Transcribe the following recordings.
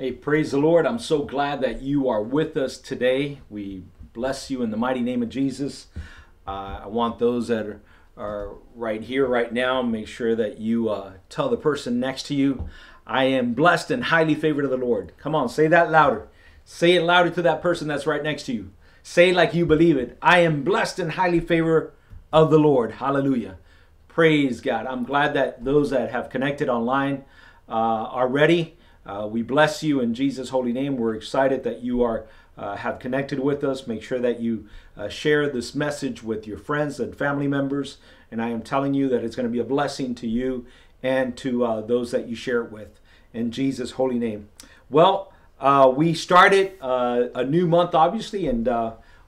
Hey, praise the Lord. I'm so glad that you are with us today. We bless you in the mighty name of Jesus. Uh, I want those that are, are, right here, right now, make sure that you uh, tell the person next to you, I am blessed and highly favored of the Lord. Come on, say that louder. Say it louder to that person that's right next to you. Say like you believe it. I am blessed and highly favored of the Lord. Hallelujah. Praise God. I'm glad that those that have connected online uh, are ready. Uh, we bless you in Jesus' holy name. We're excited that you are uh, have connected with us. Make sure that you uh, share this message with your friends and family members. And I am telling you that it's going to be a blessing to you and to uh, those that you share it with. In Jesus' holy name. Well, uh, we started uh, a new month, obviously, and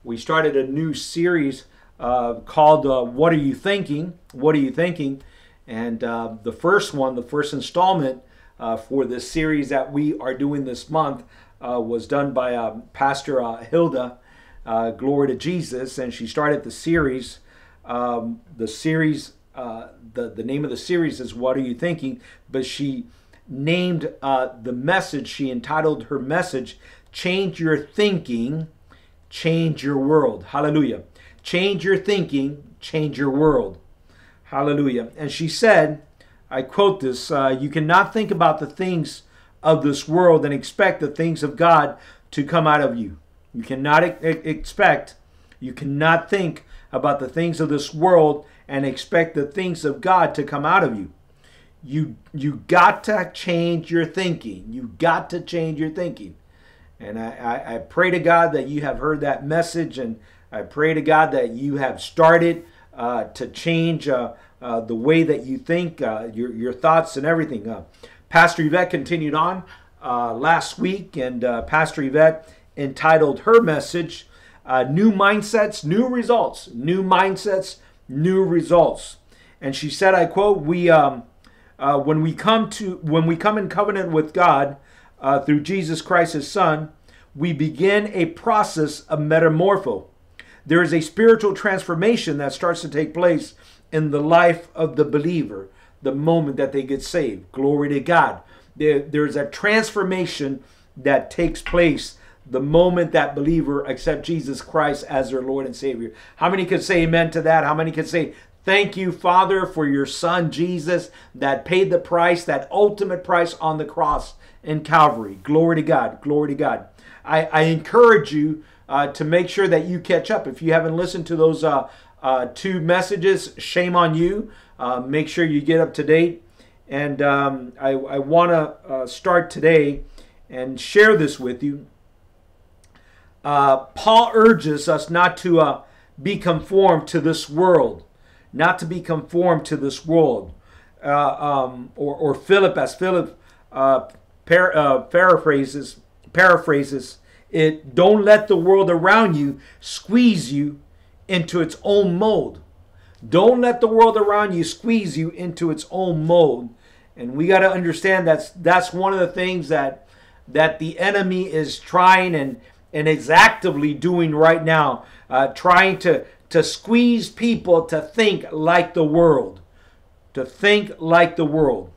we started a new series called "What Are You Thinking?" What are you thinking? And the first one, the first installment uh, for this series that we are doing this month uh, was done by uh, Pastor uh, Hilda. Uh, glory to Jesus, and she started the series. Um, the series, uh, the the name of the series is "What Are You Thinking?" But she named the message. She entitled her message "Change Your Thinking, Change Your World." Hallelujah! Change your thinking, change your world. Hallelujah! And she said I quote this uh, You cannot think about the things of this world and expect the things of God to come out of you. You cannot e- expect, you cannot think about the things of this world and expect the things of God to come out of you. You you got to change your thinking. You got to change your thinking. And I, I, I pray to God that you have heard that message, and I pray to God that you have started uh, to change uh, uh, the way that you think, uh, your, your thoughts, and everything. Uh, Pastor Yvette continued on uh, last week, and uh, Pastor Yvette entitled her message New Mindsets, New Results. New Mindsets, New Results. And she said, I quote, We um, when we come to when we come in covenant with God through Jesus Christ his Son, we begin a process of metamorpho. There is a spiritual transformation that starts to take place in the life of the believer the moment that they get saved. Glory to God. There, there's a transformation that takes place the moment that believer accept Jesus Christ as their Lord and Savior. How many could say amen to that? How many could say, Thank you, Father, for your Son Jesus that paid the price, that ultimate price on the cross in Calvary. Glory to God. Glory to God. I, I encourage you uh, to make sure that you catch up. If you haven't listened to those uh, uh, two messages. Shame on you. Uh, make sure you get up to date. And um, I, I want to uh, start today and share this with you. Uh, Paul urges us not to uh, be conformed to this world, not to be conformed to this world. Uh, um, or, or Philip, as Philip par- paraphrases, paraphrases it, don't let the world around you squeeze you into its own mold. Don't let the world around you squeeze you into its own mold. And we got to understand that's that's one of the things that that the enemy is trying and and is actively doing right now, uh, trying to to squeeze people to think like the world, to think like the world.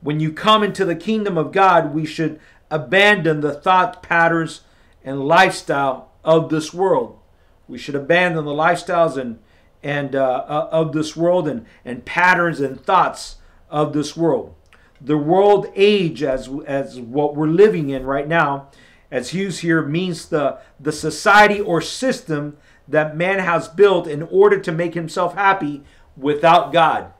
When you come into the kingdom of God, we should abandon the thought patterns and lifestyle of this world. We should abandon the lifestyles and and uh, uh, of this world and, and patterns and thoughts of this world. The world age as as what we're living in right now, as used here means the the society or system that man has built in order to make himself happy without God.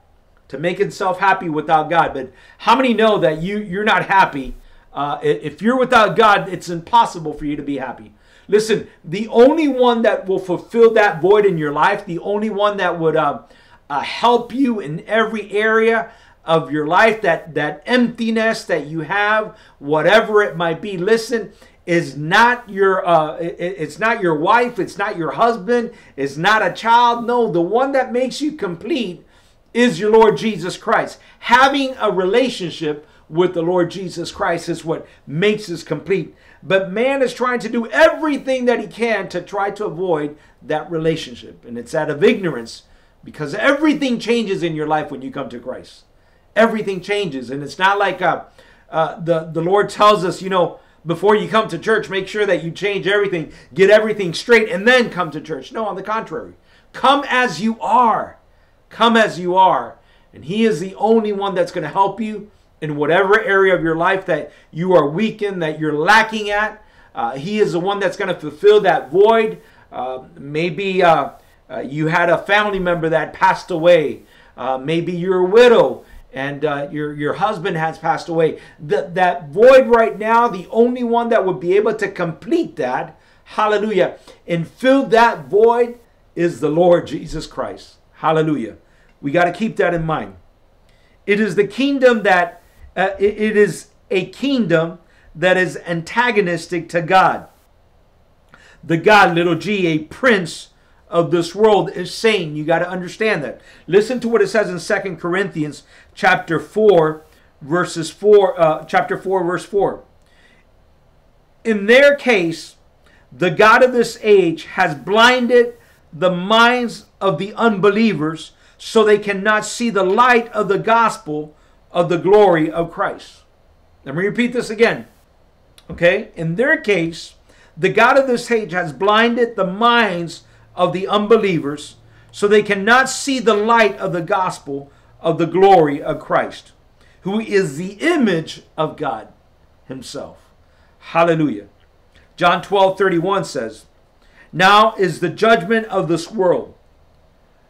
To make himself happy without God. But how many know that you you're not happy? Uh, if you're without God, it's impossible for you to be happy. Listen, the only one that will fulfill that void in your life, the only one that would uh, uh, help you in every area of your life, that, that emptiness that you have, whatever it might be, listen, is not your uh, it, it's not your wife, it's not your husband, it's not a child. No, the one that makes you complete is your Lord Jesus Christ. Having a relationship with the Lord Jesus Christ is what makes us complete. But man is trying to do everything that he can to try to avoid that relationship. And it's out of ignorance because everything changes in your life when you come to Christ. Everything changes. And it's not like uh, uh, the, the Lord tells us, you know, before you come to church, make sure that you change everything, get everything straight, and then come to church. No, on the contrary. Come as you are. Come as you are. And He is the only one that's going to help you in whatever area of your life that you are weak in, that you're lacking at. Uh, he is the one that's going to fulfill that void. Uh, maybe uh, uh, you had a family member that passed away. Uh, maybe you're a widow and uh, your your husband has passed away. That that void right now, the only one that would be able to complete that, hallelujah, and fill that void is the Lord Jesus Christ. Hallelujah. We got to keep that in mind. It is the kingdom that uh, it, it is a kingdom that is antagonistic to God. The God, little g, a prince of this world is saying. You got to understand that. Listen to what it says in Second Corinthians chapter 4, verses 4, uh, chapter 4, verse 4. In their case, the God of this age has blinded the minds of the unbelievers so they cannot see the light of the gospel of the glory of Christ. Let me repeat this again. Okay? In their case, the God of this age has blinded the minds of the unbelievers so they cannot see the light of the gospel of the glory of Christ, who is the image of God Himself. Hallelujah. John 12 31 says, Now is the judgment of this world.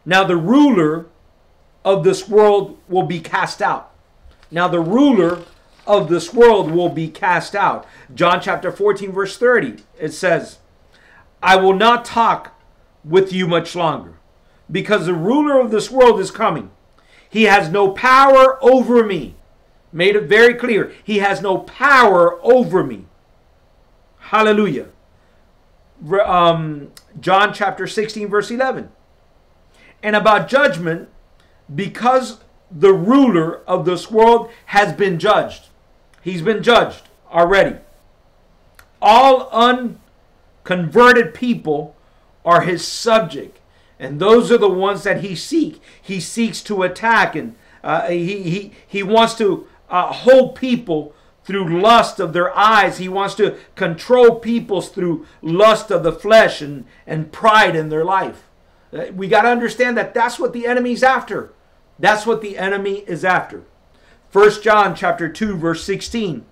Now the ruler of this world will be cast out. Now the ruler of this world will be cast out. John chapter 14, verse 30, it says, I will not talk with you much longer because the ruler of this world is coming. He has no power over me. Made it very clear. He has no power over me. Hallelujah. Um, John chapter 16, verse 11. And about judgment, because the ruler of this world has been judged. He's been judged already. All unconverted people are his subject. And those are the ones that he seeks. He seeks to attack and uh, he, he, he wants to uh, hold people through lust of their eyes. He wants to control people through lust of the flesh and, and pride in their life. Uh, we got to understand that that's what the enemy's after. That's what the enemy is after. 1 John chapter 2 verse 16.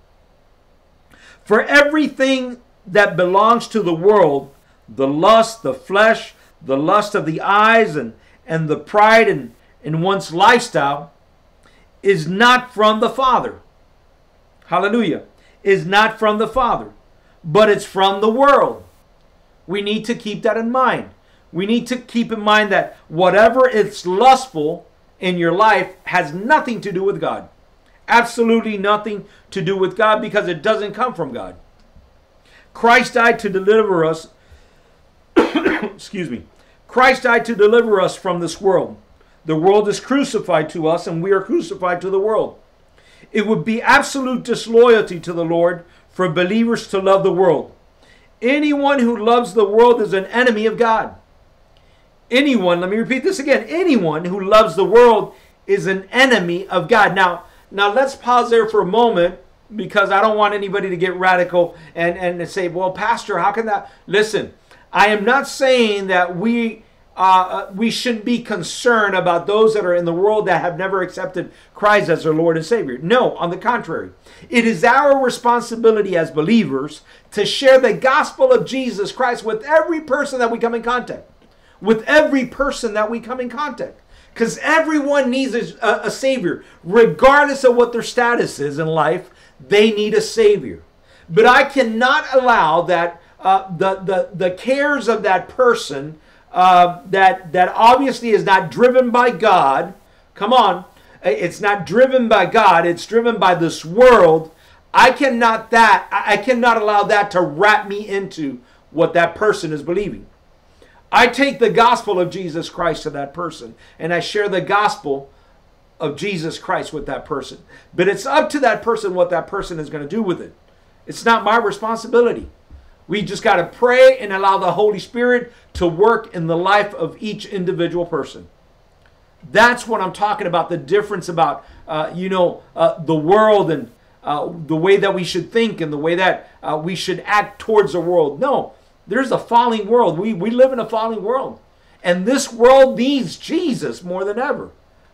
For everything that belongs to the world, the lust, the flesh, the lust of the eyes and and the pride in, in one's lifestyle is not from the Father. Hallelujah. Is not from the Father, but it's from the world. We need to keep that in mind. We need to keep in mind that whatever is lustful in your life has nothing to do with God absolutely nothing to do with God because it doesn't come from God. Christ died to deliver us. excuse me. Christ died to deliver us from this world. The world is crucified to us, and we are crucified to the world. It would be absolute disloyalty to the Lord for believers to love the world. Anyone who loves the world is an enemy of God. Anyone, let me repeat this again anyone who loves the world is an enemy of God. Now, now let's pause there for a moment because I don't want anybody to get radical and, and say, well, Pastor, how can that? Listen, I am not saying that we uh, uh, we shouldn't be concerned about those that are in the world that have never accepted Christ as their Lord and Savior. No, on the contrary. It is our responsibility as believers to share the gospel of Jesus Christ with every person that we come in contact. With every person that we come in contact. Because everyone needs a, a, Savior. Regardless of what their status is in life, they need a Savior. But I cannot allow that uh, the, the, the cares of that person uh, that, that obviously is not driven by God, come on, it's not driven by God, it's driven by this world. I cannot that I cannot allow that to wrap me into what that person is believing. I take the gospel of Jesus Christ to that person and I share the gospel of Jesus Christ with that person. But it's up to that person what that person is going to do with it. It's not my responsibility. We just got to pray and allow the Holy Spirit to work in the life of each individual person. That's what I'm talking about the difference about, uh, you know, uh, the world and uh, the way that we should think and the way that uh, we should act towards the world. No, there's a falling world. We, we live in a falling world. And this world needs Jesus more than ever,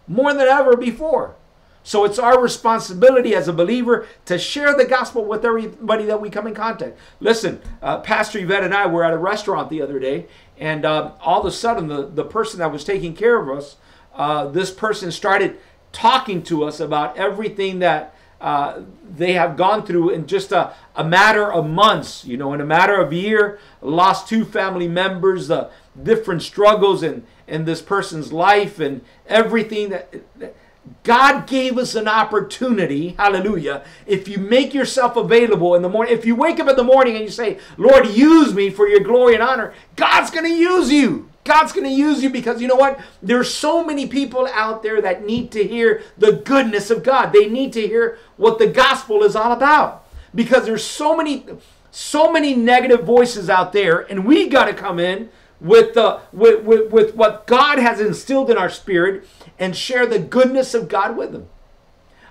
more than ever before. So it's our responsibility as a believer to share the gospel with everybody that we come in contact. Listen, uh, Pastor Yvette and I were at a restaurant the other day, and uh, all of a sudden, the, the person that was taking care of us, uh, this person started talking to us about everything that uh, they have gone through in just a, a matter of months, you know, in a matter of a year, lost two family members, the different struggles in, in this person's life and everything that, that God gave us an opportunity, hallelujah. If you make yourself available in the morning, if you wake up in the morning and you say, Lord, use me for your glory and honor, God's going to use you. God's going to use you because you know what? There's so many people out there that need to hear the goodness of God. They need to hear what the gospel is all about. Because there's so many so many negative voices out there and we got to come in with the with, with, with what God has instilled in our spirit and share the goodness of God with them.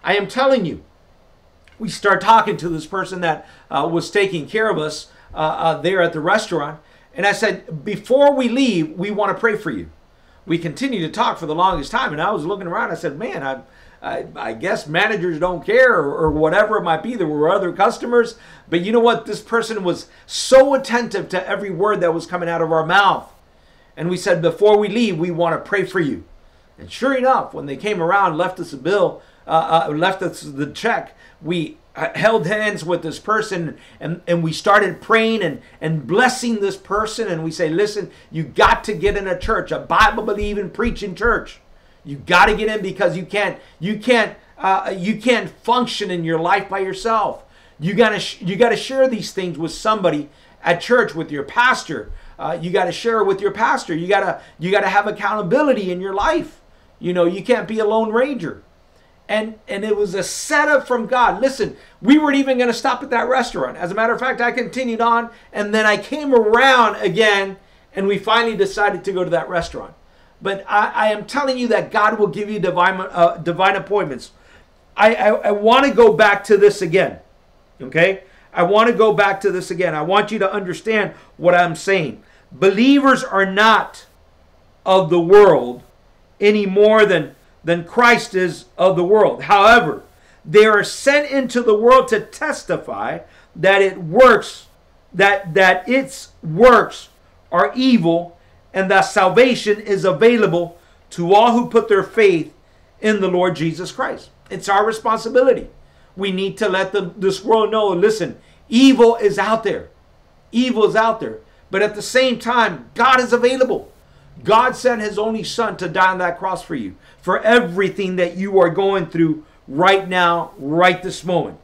I am telling you, we start talking to this person that uh, was taking care of us uh, uh, there at the restaurant and I said, before we leave, we want to pray for you. We continued to talk for the longest time. And I was looking around. I said, man, I, I, I guess managers don't care or, or, whatever it might be. There were other customers. But you know what? This person was so attentive to every word that was coming out of our mouth. And we said, before we leave, we want to pray for you. And sure enough, when they came around, left us a bill, uh, uh, left us the check, we held hands with this person and, and we started praying and, and blessing this person and we say listen you got to get in a church a bible believing preaching church. You got to get in because you can't you can't uh, you can't function in your life by yourself. You got to you got to share these things with somebody at church with your pastor. Uh, you got to share with your pastor. You got to you got to have accountability in your life. You know you can't be a lone ranger and and it was a setup from God. Listen, we weren't even going to stop at that restaurant. As a matter of fact, I continued on, and then I came around again, and we finally decided to go to that restaurant. But I, I am telling you that God will give you divine uh, divine appointments. I, I, I want to go back to this again. Okay, I want to go back to this again. I want you to understand what I'm saying. Believers are not of the world any more than than Christ is of the world. However, they are sent into the world to testify that it works, that, that its works are evil, and that salvation is available to all who put their faith in the Lord Jesus Christ. It's our responsibility. We need to let the, this world know listen, evil is out there. Evil is out there. But at the same time, God is available. God sent his only son to die on that cross for you for everything that you are going through right now, right this moment.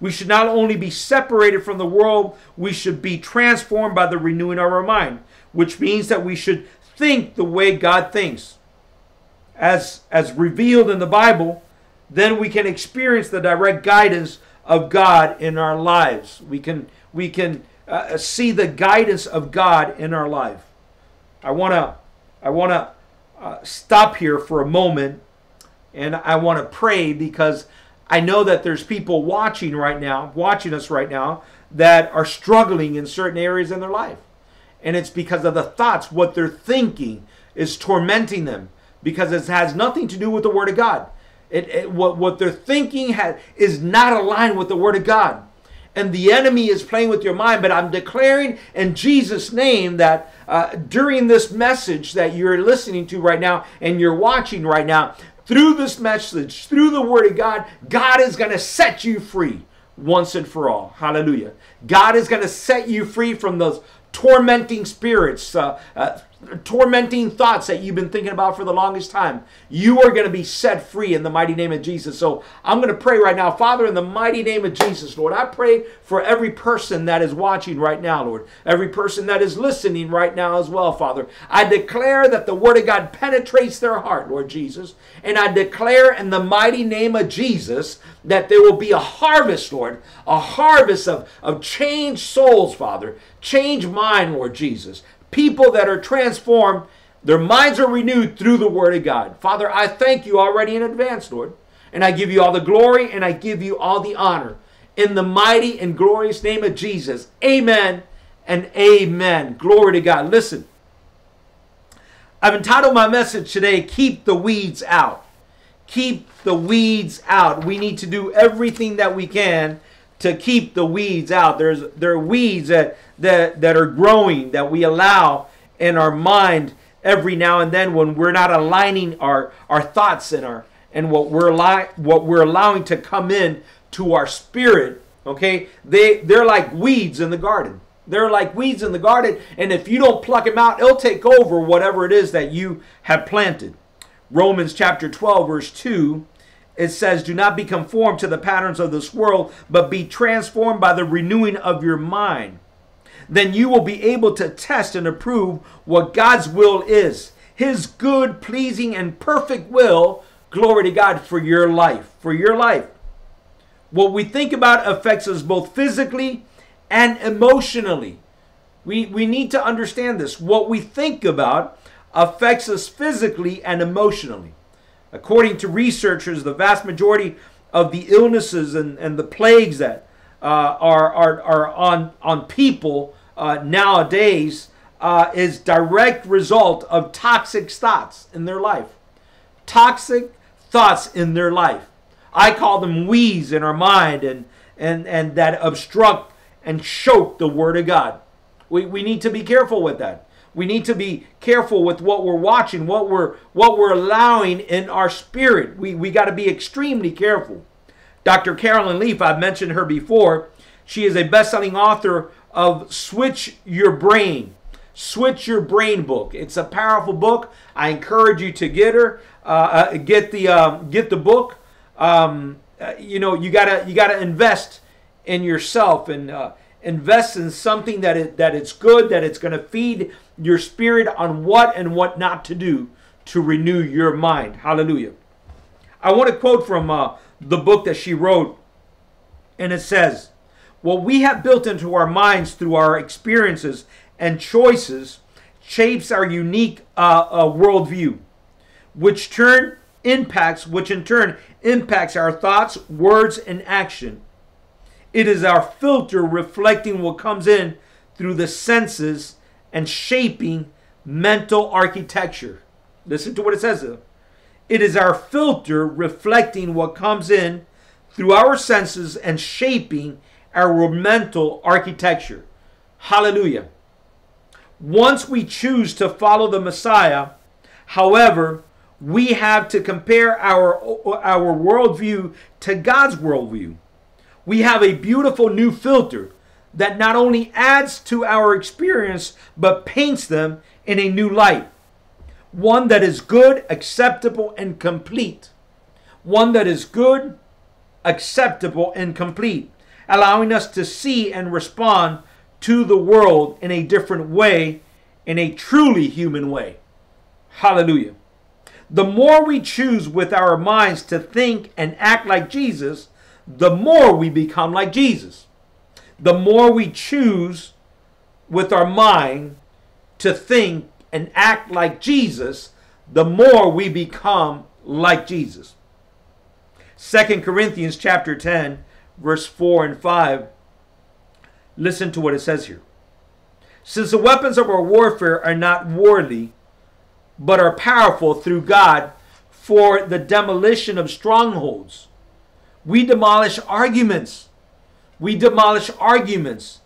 We should not only be separated from the world, we should be transformed by the renewing of our mind, which means that we should think the way God thinks. As, as revealed in the Bible, then we can experience the direct guidance of God in our lives. We can, we can uh, see the guidance of God in our life. I want to I want to uh, stop here for a moment and I want to pray because I know that there's people watching right now, watching us right now, that are struggling in certain areas in their life. And it's because of the thoughts, what they're thinking is tormenting them because it has nothing to do with the Word of God. It, it, what, what they're thinking is not aligned with the Word of God. And the enemy is playing with your mind, but I'm declaring in Jesus' name that uh, during this message that you're listening to right now and you're watching right now, through this message, through the Word of God, God is going to set you free once and for all. Hallelujah. God is going to set you free from those tormenting spirits, uh, uh, tormenting thoughts that you've been thinking about for the longest time. You are going to be set free in the mighty name of Jesus. So I'm going to pray right now. Father, in the mighty name of Jesus, Lord, I pray for every person that is watching right now, Lord, every person that is listening right now as well, Father. I declare that the Word of God penetrates their heart, Lord Jesus. And I declare in the mighty name of Jesus that there will be a harvest, Lord, a harvest of, of changed souls, Father, change mind, Lord Jesus people that are transformed, their minds are renewed through the Word of God. Father, I thank you already in advance, Lord. and I give you all the glory and I give you all the honor. In the mighty and glorious name of Jesus. Amen and amen. Glory to God. Listen, I've entitled my message today, Keep the Weeds Out. Keep the weeds out. We need to do everything that we can to keep the weeds out. There's there are weeds that that, that are growing that we allow in our mind every now and then when we're not aligning our, our thoughts and our and what we're li- what we're allowing to come in to our spirit. Okay, they they're like weeds in the garden. They're like weeds in the garden, and if you don't pluck them out, it'll take over whatever it is that you have planted. Romans chapter 12, verse 2, it says, Do not be conformed to the patterns of this world, but be transformed by the renewing of your mind. Then you will be able to test and approve what God's will is, His good, pleasing, and perfect will. Glory to God for your life. For your life. What we think about affects us both physically and emotionally. We, we need to understand this. What we think about affects us physically and emotionally. According to researchers, the vast majority of the illnesses and, and the plagues that uh, are, are, are on, on people uh, nowadays uh, is direct result of toxic thoughts in their life. Toxic thoughts in their life. I call them weeds in our mind and, and, and that obstruct and choke the word of God. We, we need to be careful with that. We need to be careful with what we're watching, what we're what we're allowing in our spirit. We we got to be extremely careful. Dr. Caroline Leaf, I've mentioned her before. She is a best-selling author of Switch Your Brain. Switch Your Brain book. It's a powerful book. I encourage you to get her, uh, uh, get the um, get the book. Um, uh, you know, you gotta you gotta invest in yourself and uh, invest in something that it, that it's good, that it's going to feed your spirit on what and what not to do to renew your mind. Hallelujah. I want to quote from uh, the book that she wrote, and it says, What we have built into our minds through our experiences and choices shapes our unique uh, uh, worldview, which turn impacts, which in turn impacts our thoughts, words, and action. It is our filter reflecting what comes in through the senses and shaping mental architecture. Listen to what it says. It is our filter reflecting what comes in through our senses and shaping our mental architecture. Hallelujah. Once we choose to follow the Messiah, however, we have to compare our, our worldview to God's worldview. We have a beautiful new filter that not only adds to our experience, but paints them in a new light. One that is good, acceptable, and complete. One that is good, acceptable, and complete, allowing us to see and respond to the world in a different way, in a truly human way. Hallelujah. The more we choose with our minds to think and act like Jesus, the more we become like Jesus the more we choose with our mind to think and act like Jesus, the more we become like Jesus. Second Corinthians chapter 10, verse 4 and 5. Listen to what it says here. Since the weapons of our warfare are not worldly, but are powerful through God for the demolition of strongholds, we demolish arguments we demolish arguments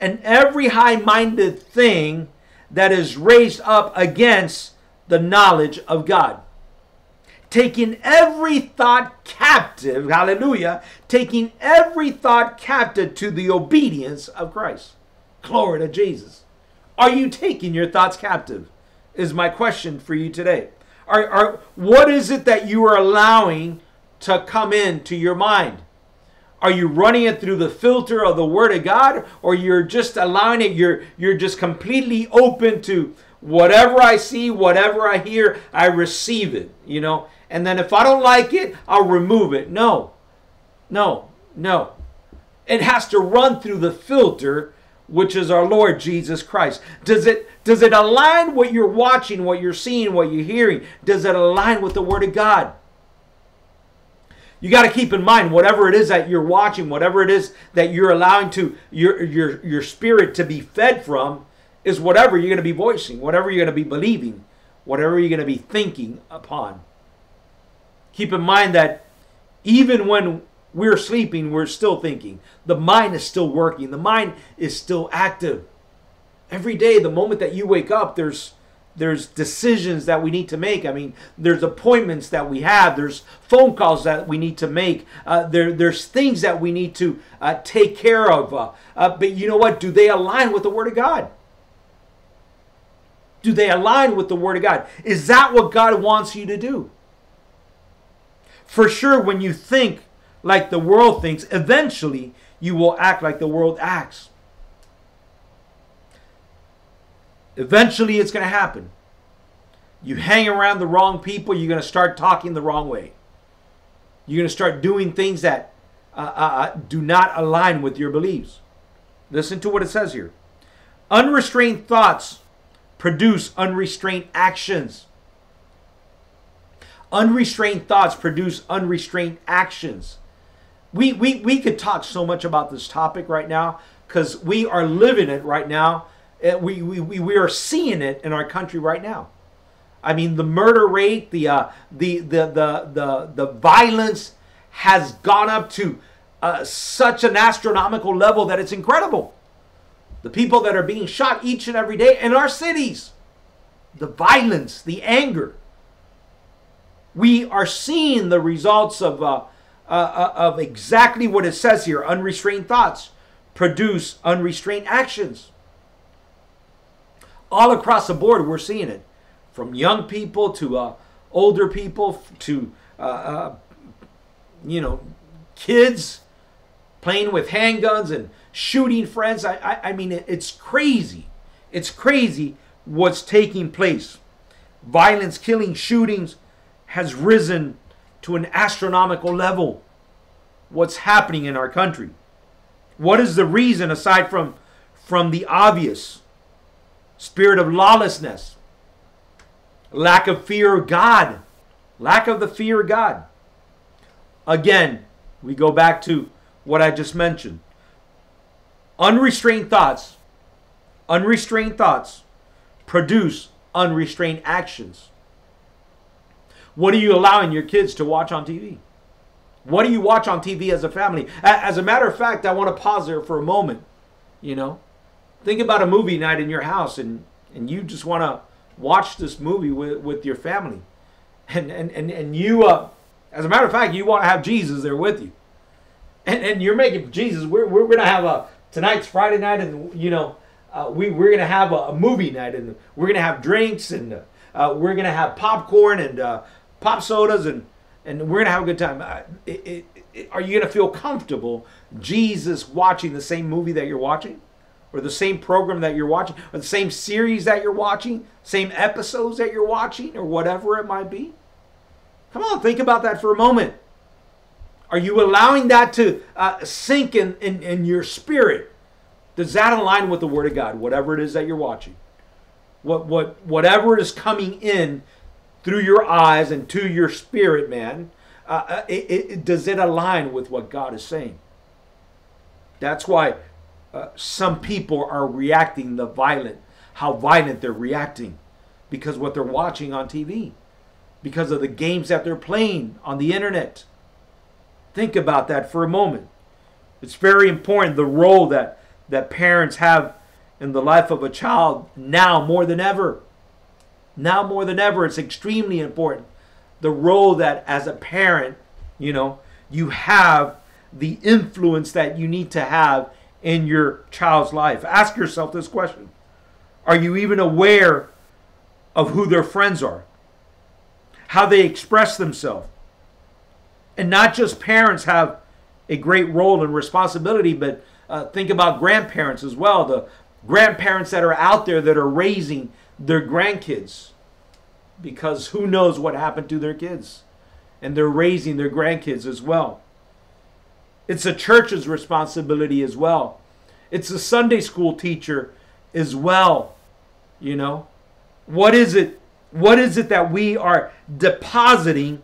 and every high minded thing that is raised up against the knowledge of God. Taking every thought captive, hallelujah, taking every thought captive to the obedience of Christ. Glory to Jesus. Are you taking your thoughts captive? Is my question for you today. Are, are, what is it that you are allowing to come into your mind? Are you running it through the filter of the Word of God, or you're just allowing it? You're you're just completely open to whatever I see, whatever I hear, I receive it. You know, and then if I don't like it, I'll remove it. No, no, no. It has to run through the filter, which is our Lord Jesus Christ. Does it does it align what you're watching, what you're seeing, what you're hearing? Does it align with the Word of God? You got to keep in mind whatever it is that you're watching, whatever it is that you're allowing to your your your spirit to be fed from is whatever you're going to be voicing, whatever you're going to be believing, whatever you're going to be thinking upon. Keep in mind that even when we're sleeping, we're still thinking. The mind is still working. The mind is still active. Every day, the moment that you wake up, there's there's decisions that we need to make. I mean, there's appointments that we have. There's phone calls that we need to make. Uh, there, there's things that we need to uh, take care of. Uh, uh, but you know what? Do they align with the Word of God? Do they align with the Word of God? Is that what God wants you to do? For sure, when you think like the world thinks, eventually you will act like the world acts. Eventually, it's going to happen. You hang around the wrong people, you're going to start talking the wrong way. You're going to start doing things that uh, uh, uh, do not align with your beliefs. Listen to what it says here unrestrained thoughts produce unrestrained actions. Unrestrained thoughts produce unrestrained actions. We, we, we could talk so much about this topic right now because we are living it right now we, we, we are seeing it in our country right now. I mean, the murder rate, the, uh, the, the, the, the, the violence has gone up to uh, such an astronomical level that it's incredible. The people that are being shot each and every day in our cities, the violence, the anger. We are seeing the results of, uh, uh, uh of exactly what it says here unrestrained thoughts produce unrestrained actions all across the board, we're seeing it from young people to uh, older people to uh, uh, you know kids playing with handguns and shooting friends. I, I, I mean, it, it's crazy. It's crazy what's taking place. Violence, killing, shootings has risen to an astronomical level. What's happening in our country? What is the reason aside from from the obvious? Spirit of lawlessness, lack of fear of God, lack of the fear of God. Again, we go back to what I just mentioned. Unrestrained thoughts, unrestrained thoughts produce unrestrained actions. What are you allowing your kids to watch on TV? What do you watch on TV as a family? As a matter of fact, I want to pause there for a moment. You know, think about a movie night in your house and and you just want to watch this movie with, with your family. And and and, and you uh, as a matter of fact you want to have jesus there with you. And, and you're making jesus we're, we're gonna have a tonight's friday night and you know uh, we, we're gonna have a, a, movie night and we're gonna have drinks and uh, we're gonna have popcorn and uh, pop sodas and and we're gonna have a good time. Uh, it, it, it, are you gonna feel comfortable jesus watching the same movie that you're watching or the same program that you're watching, or the same series that you're watching, same episodes that you're watching, or whatever it might be? Come on, think about that for a moment. Are you allowing that to uh, sink in, in, in your spirit? Does that align with the Word of God, whatever it is that you're watching? What, what, whatever is coming in through your eyes and to your spirit, man, uh, uh it, it, does it align with what God is saying? That's why uh, some people are reacting the violent, how violent they're reacting because what they're watching on TV, because of the games that they're playing on the internet. Think about that for a moment. It's very important the role that that parents have in the life of a child now more than ever. Now more than ever, it's extremely important. The role that as a parent, you know, you have the influence that you need to have in your child's life. Ask yourself this question Are you even aware of who their friends are? How they express themselves? And not just parents have a great role and responsibility, but uh, think about grandparents as well. The grandparents that are out there that are raising their grandkids because who knows what happened to their kids and they're raising their grandkids as well it's a church's responsibility as well. It's a Sunday school teacher as well. You know, what is it? What is it that we are depositing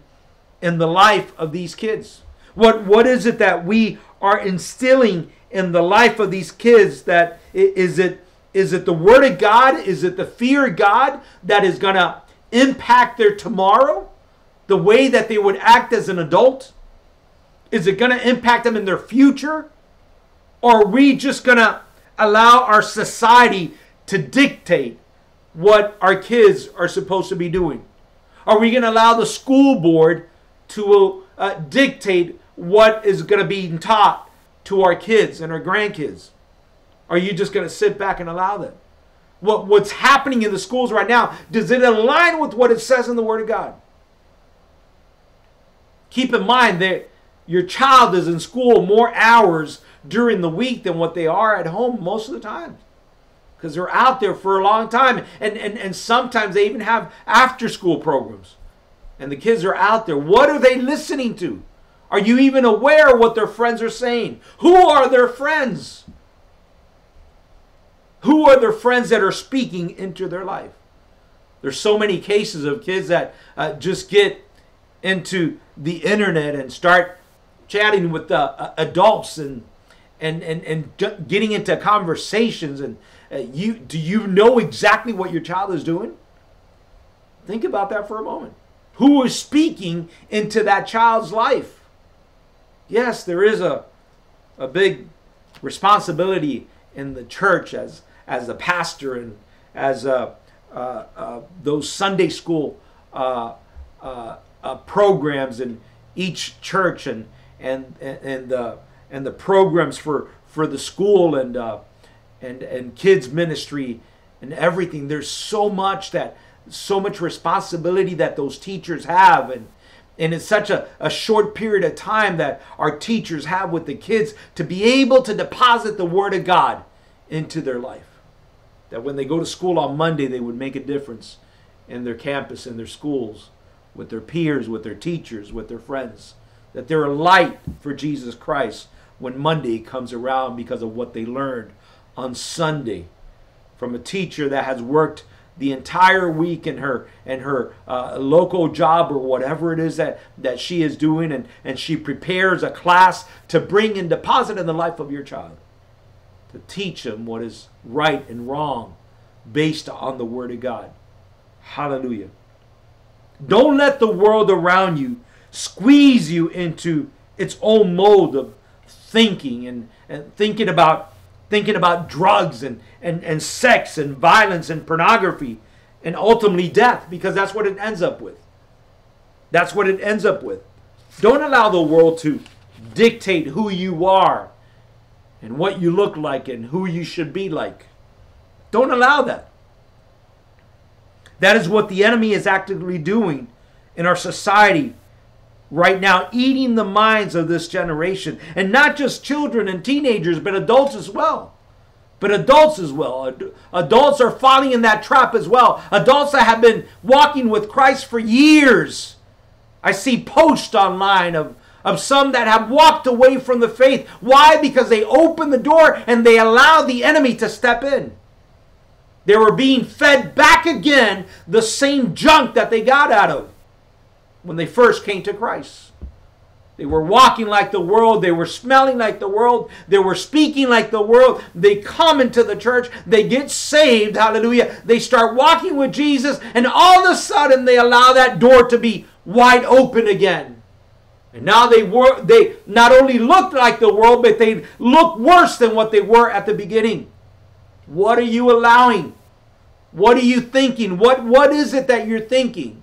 in the life of these kids? What what is it that we are instilling in the life of these kids that is it is it the word of God? Is it the fear of God that is going to impact their tomorrow? The way that they would act as an adult? Is it going to impact them in their future? Or are we just going to allow our society to dictate what our kids are supposed to be doing? Are we going to allow the school board to uh, dictate what is going to be taught to our kids and our grandkids? Are you just going to sit back and allow them? What, what's happening in the schools right now, does it align with what it says in the Word of God? Keep in mind that your child is in school more hours during the week than what they are at home most of the time. Because they're out there for a long time. And, and, and sometimes they even have after school programs. And the kids are out there. What are they listening to? Are you even aware what their friends are saying? Who are their friends? Who are their friends that are speaking into their life? There's so many cases of kids that uh, just get into the internet and start chatting with uh, adults and and and and getting into conversations and uh, you do you know exactly what your child is doing? Think about that for a moment. Who is speaking into that child's life? Yes there is a a big responsibility in the church as as the pastor and as uh, uh, uh those Sunday school uh, uh, programs in each church and and and the and the programs for for the school and uh, and and kids ministry and everything. There's so much that so much responsibility that those teachers have and and it's such a, a short period of time that our teachers have with the kids to be able to deposit the word of God into their life. That when they go to school on Monday, they would make a difference in their campus, in their schools, with their peers, with their teachers, with their friends that they're a light for Jesus Christ when Monday comes around because of what they learned on Sunday from a teacher that has worked the entire week in her and her uh, local job or whatever it is that that she is doing and and she prepares a class to bring and deposit in the life of your child to teach them what is right and wrong based on the word of God. Hallelujah. Don't let the world around you squeeze you into its own mold of thinking and, and thinking about thinking about drugs and, and, and sex and violence and pornography and ultimately death because that's what it ends up with. That's what it ends up with. Don't allow the world to dictate who you are and what you look like and who you should be like. Don't allow that. That is what the enemy is actively doing in our society right now eating the minds of this generation. And not just children and teenagers, but adults as well. But adults as well. Adults are falling in that trap as well. Adults that have been walking with Christ for years. I see posts online of, of some that have walked away from the faith. Why? Because they opened the door and they allowed the enemy to step in. They were being fed back again the same junk that they got out of when they first came to Christ. They were walking like the world. They were smelling like the world. They were speaking like the world. They come into the church. They get saved. Hallelujah. They start walking with Jesus. And all of a sudden, they allow that door to be wide open again. And now they were they not only looked like the world, but they look worse than what they were at the beginning. What are you allowing? What are you thinking? What what is it that you're thinking?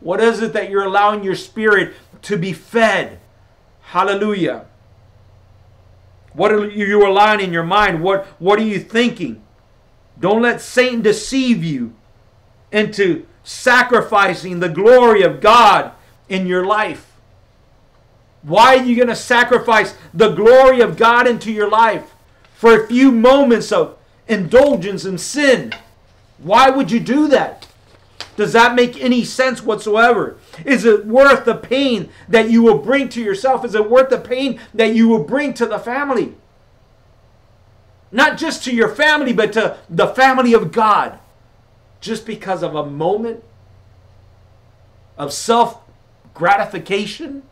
What is it that you're allowing your spirit to be fed? Hallelujah. What are you allowing in your mind? What, what are you thinking? Don't let Satan deceive you into sacrificing the glory of God in your life. Why are you going to sacrifice the glory of God into your life for a few moments of indulgence and sin? Why would you do that? Does that make any sense whatsoever? Is it worth the pain that you will bring to yourself? Is it worth the pain that you will bring to the family? Not just to your family, but to the family of God. Just because of a moment of self gratification?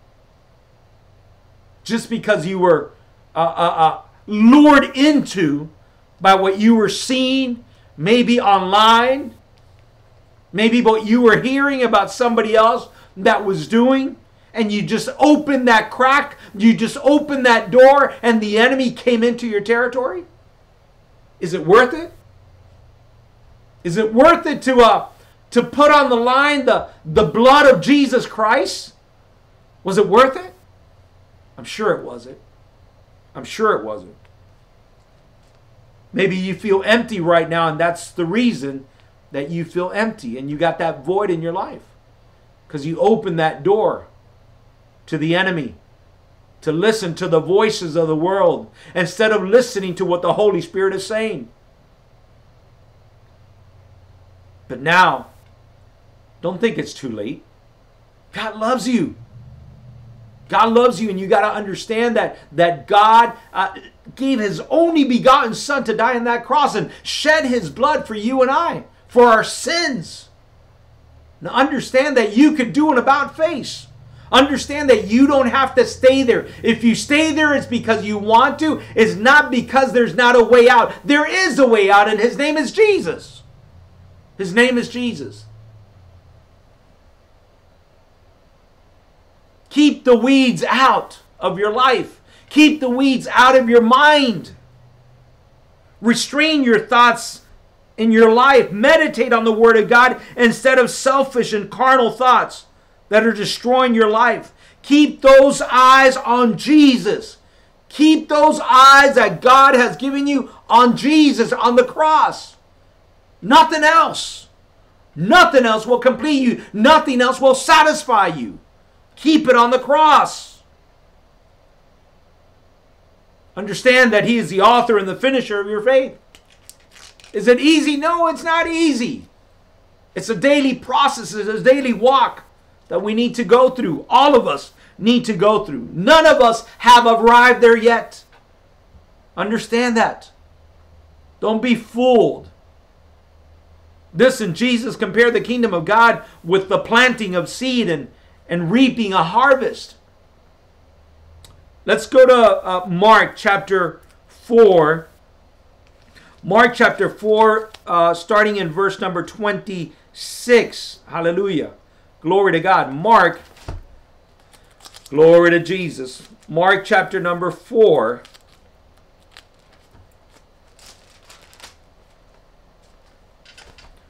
just because you were uh, uh, uh, lured into by what you were seeing, maybe online, maybe what you were hearing about somebody else that was doing, and you just opened that crack, you just opened that door, and the enemy came into your territory? Is it worth it? Is it worth it to uh, to put on the line the, the blood of Jesus Christ? Was it worth it? I'm sure it wasn't. I'm sure it wasn't. Maybe you feel empty right now, and that's the reason that you feel empty and you got that void in your life. Because you opened that door to the enemy to listen to the voices of the world instead of listening to what the Holy Spirit is saying. But now, don't think it's too late. God loves you. God loves you, and you got to understand that that God uh, gave His only begotten Son to die on that cross and shed His blood for you and I for our sins. Now understand that you could do an about face. Understand that you don't have to stay there. If you stay there, it's because you want to. It's not because there's not a way out. There is a way out, and His name is Jesus. His name is Jesus. Keep the weeds out of your life. Keep the weeds out of your mind. Restrain your thoughts in your life. Meditate on the Word of God instead of selfish and carnal thoughts that are destroying your life. Keep those eyes on Jesus. Keep those eyes that God has given you on Jesus on the cross. Nothing else. Nothing else will complete you. Nothing else will satisfy you. Keep it on the cross. Understand that He is the author and the finisher of your faith. Is it easy? No, it's not easy. It's a daily process, it's a daily walk that we need to go through. All of us need to go through. None of us have arrived there yet. Understand that. Don't be fooled. Listen, Jesus compared the kingdom of God with the planting of seed and and reaping a harvest. Let's go to uh, Mark chapter 4. Mark chapter 4, uh, starting in verse number 26. Hallelujah. Glory to God. Mark, glory to Jesus. Mark chapter number 4.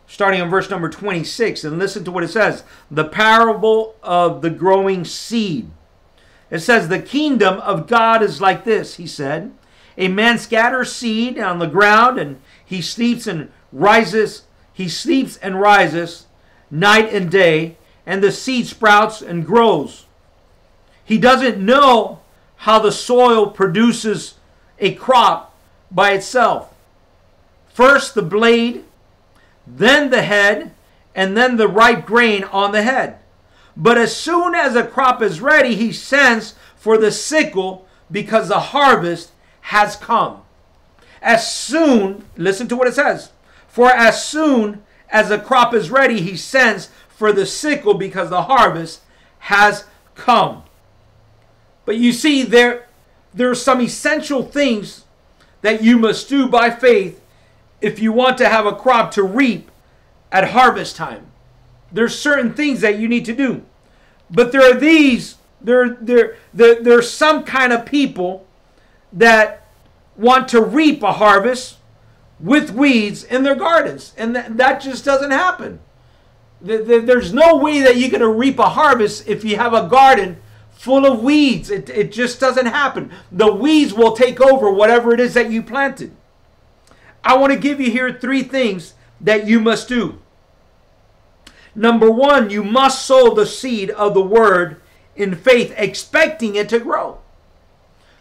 starting in verse number 26, and listen to what it says the parable of the growing seed. It says, The kingdom of God is like this, he said. A man scatters seed on the ground, and he sleeps and rises. He sleeps and rises night and day, and the seed sprouts and grows. He doesn't know how the soil produces a crop by itself. First, the blade then the head, and then the ripe grain on the head. But as soon as a crop is ready, he sends for the sickle because the harvest has come. As soon, listen to what it says. For as soon as the crop is ready, he sends for the sickle because the harvest has come. But you see, there, there are some essential things that you must do by faith if you want to have a crop to reap at harvest time. There's certain things that you need to do. But there are these, there, there, there, there's some kind of people that want to reap a harvest with weeds in their gardens. And that, that just doesn't happen. There's no way that you're going to reap a harvest if you have a garden full of weeds. It, it just doesn't happen. The weeds will take over whatever it is that you planted. I want to give you here three things that you must do. Number one, you must sow the seed of the word in faith, expecting it to grow.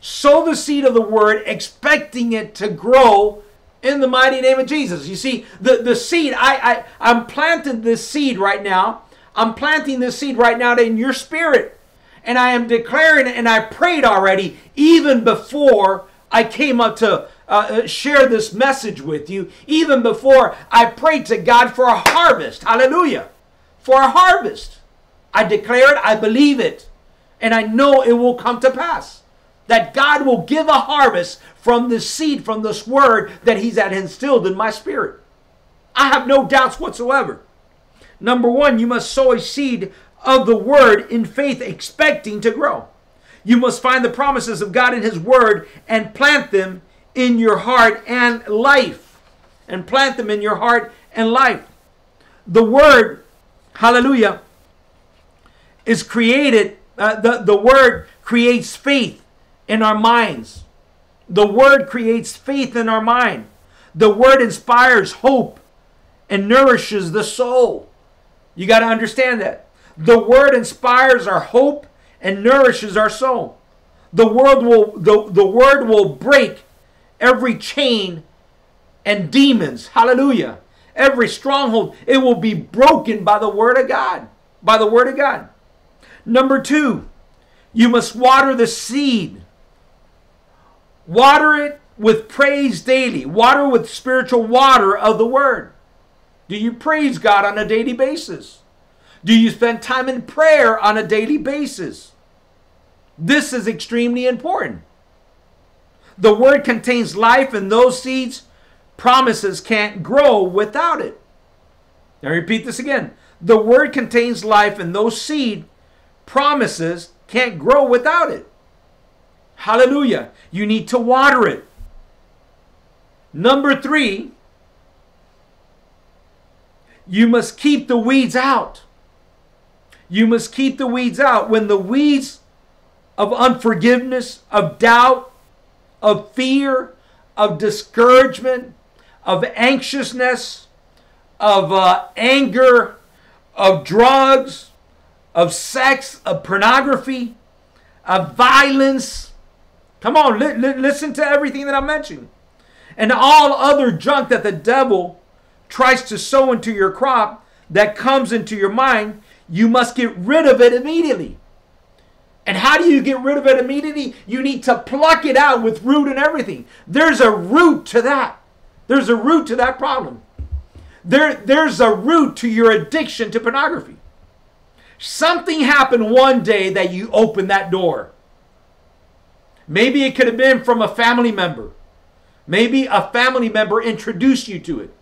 Sow the seed of the word, expecting it to grow in the mighty name of Jesus. You see, the, the seed, I, I, I'm planting this seed right now. I'm planting this seed right now in your spirit. And I am declaring and I prayed already, even before I came up to uh, uh, share this message with you even before I prayed to God for a harvest. Hallelujah. For a harvest. I declare it, I believe it, and I know it will come to pass. That God will give a harvest from this seed, from this word that He's had instilled in my spirit. I have no doubts whatsoever. Number one, you must sow a seed of the word in faith, expecting to grow. You must find the promises of God in His word and plant them in your heart and life. And plant them in your heart and life. The word, hallelujah, is created, uh, the, the word creates faith in our minds. The word creates faith in our mind. The word inspires hope and nourishes the soul. You got to understand that. The word inspires our hope and nourishes our soul. The word will the, the word will break every chain and demons. Hallelujah. Every stronghold, it will be broken by the word of God. By the word of God. Number 2, you must water the seed Water it with praise daily. Water with spiritual water of the word. Do you praise God on a daily basis? Do you spend time in prayer on a daily basis? This is extremely important. The word contains life, and those seeds, promises can't grow without it. Now, repeat this again. The word contains life, and those seed promises can't grow without it. Hallelujah. You need to water it. Number three, you must keep the weeds out. You must keep the weeds out. When the weeds of unforgiveness, of doubt, of fear, of discouragement, of anxiousness, of uh, anger, of drugs, of sex, of pornography, of violence, Come on, li- li- listen to everything that I'm mentioning. And all other junk that the devil tries to sow into your crop that comes into your mind, you must get rid of it immediately. And how do you get rid of it immediately? You need to pluck it out with root and everything. There's a root to that. There's a root to that problem. There, there's a root to your addiction to pornography. Something happened one day that you opened that door. Maybe it could have been from a family member. Maybe a family member introduced you to it.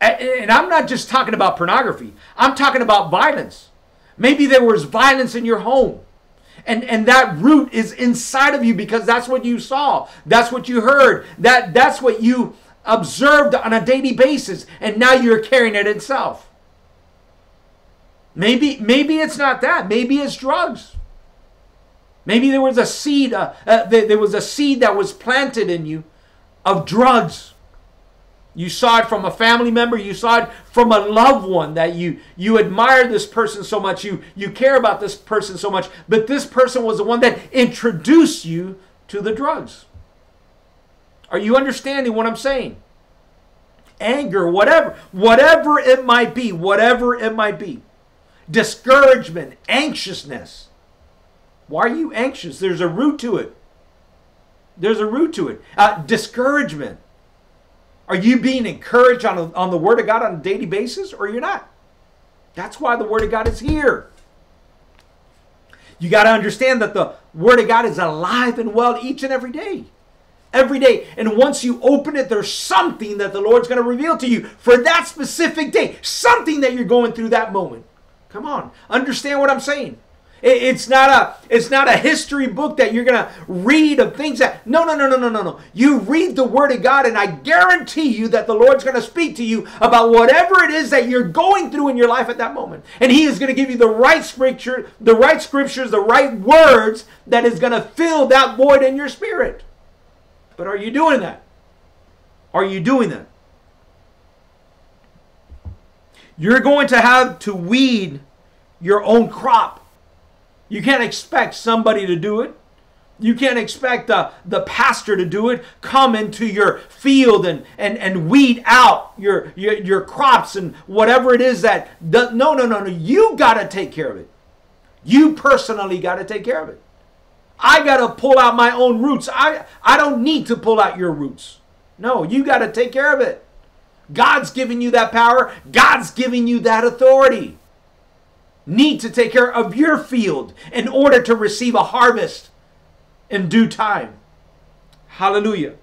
And I'm not just talking about pornography, I'm talking about violence. Maybe there was violence in your home. And, and that root is inside of you because that's what you saw. That's what you heard. That, that's what you observed on a daily basis. And now you're carrying it itself. Maybe, maybe it's not that. Maybe it's drugs. Maybe there was a seed, uh, uh, there was a seed that was planted in you of drugs. You saw it from a family member, you saw it from a loved one that you you admire this person so much, you you care about this person so much, but this person was the one that introduced you to the drugs. Are you understanding what I'm saying? Anger, whatever, whatever it might be, whatever it might be. Discouragement, anxiousness why are you anxious? There's a root to it. There's a root to it. Uh, discouragement. Are you being encouraged on, a, on the Word of God on a daily basis or you're not? That's why the Word of God is here. You got to understand that the Word of God is alive and well each and every day. Every day. And once you open it, there's something that the Lord's going to reveal to you for that specific day. Something that you're going through that moment. Come on. Understand what I'm saying. It's not a it's not a history book that you're gonna read of things that no no no no no no no. You read the Word of God, and I guarantee you that the Lord's gonna speak to you about whatever it is that you're going through in your life at that moment, and He is gonna give you the right scripture, the right scriptures, the right words that is gonna fill that void in your spirit. But are you doing that? Are you doing that? You're going to have to weed your own crop. You can't expect somebody to do it. You can't expect uh, the pastor to do it. Come into your field and, and, and weed out your, your, your crops and whatever it is that. No, no, no, no. You got to take care of it. You personally got to take care of it. I got to pull out my own roots. I, I don't need to pull out your roots. No, you got to take care of it. God's giving you that power, God's giving you that authority need to take care of your field in order to receive a harvest in due time. Hallelujah.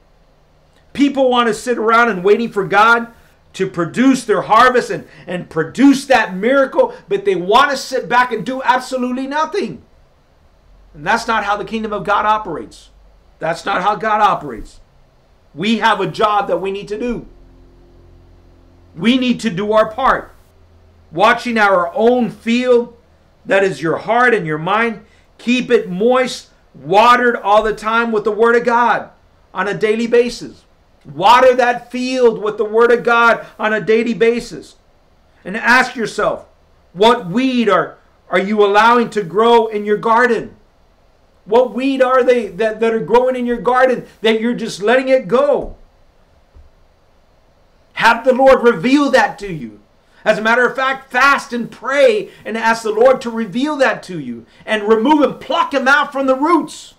People want to sit around and waiting for God to produce their harvest and, and produce that miracle, but they want to sit back and do absolutely nothing. And that's not how the kingdom of God operates. That's not how God operates. We have a job that we need to do. We need to do our part. Watching our own field, that is your heart and your mind, keep it moist, watered all the time with the Word of God on a daily basis. Water that field with the Word of God on a daily basis. And ask yourself, what weed are, are you allowing to grow in your garden? What weed are they that, that are growing in your garden that you're just letting it go? Have the Lord reveal that to you. As a matter of fact, fast and pray and ask the Lord to reveal that to you and remove him, pluck him out from the roots.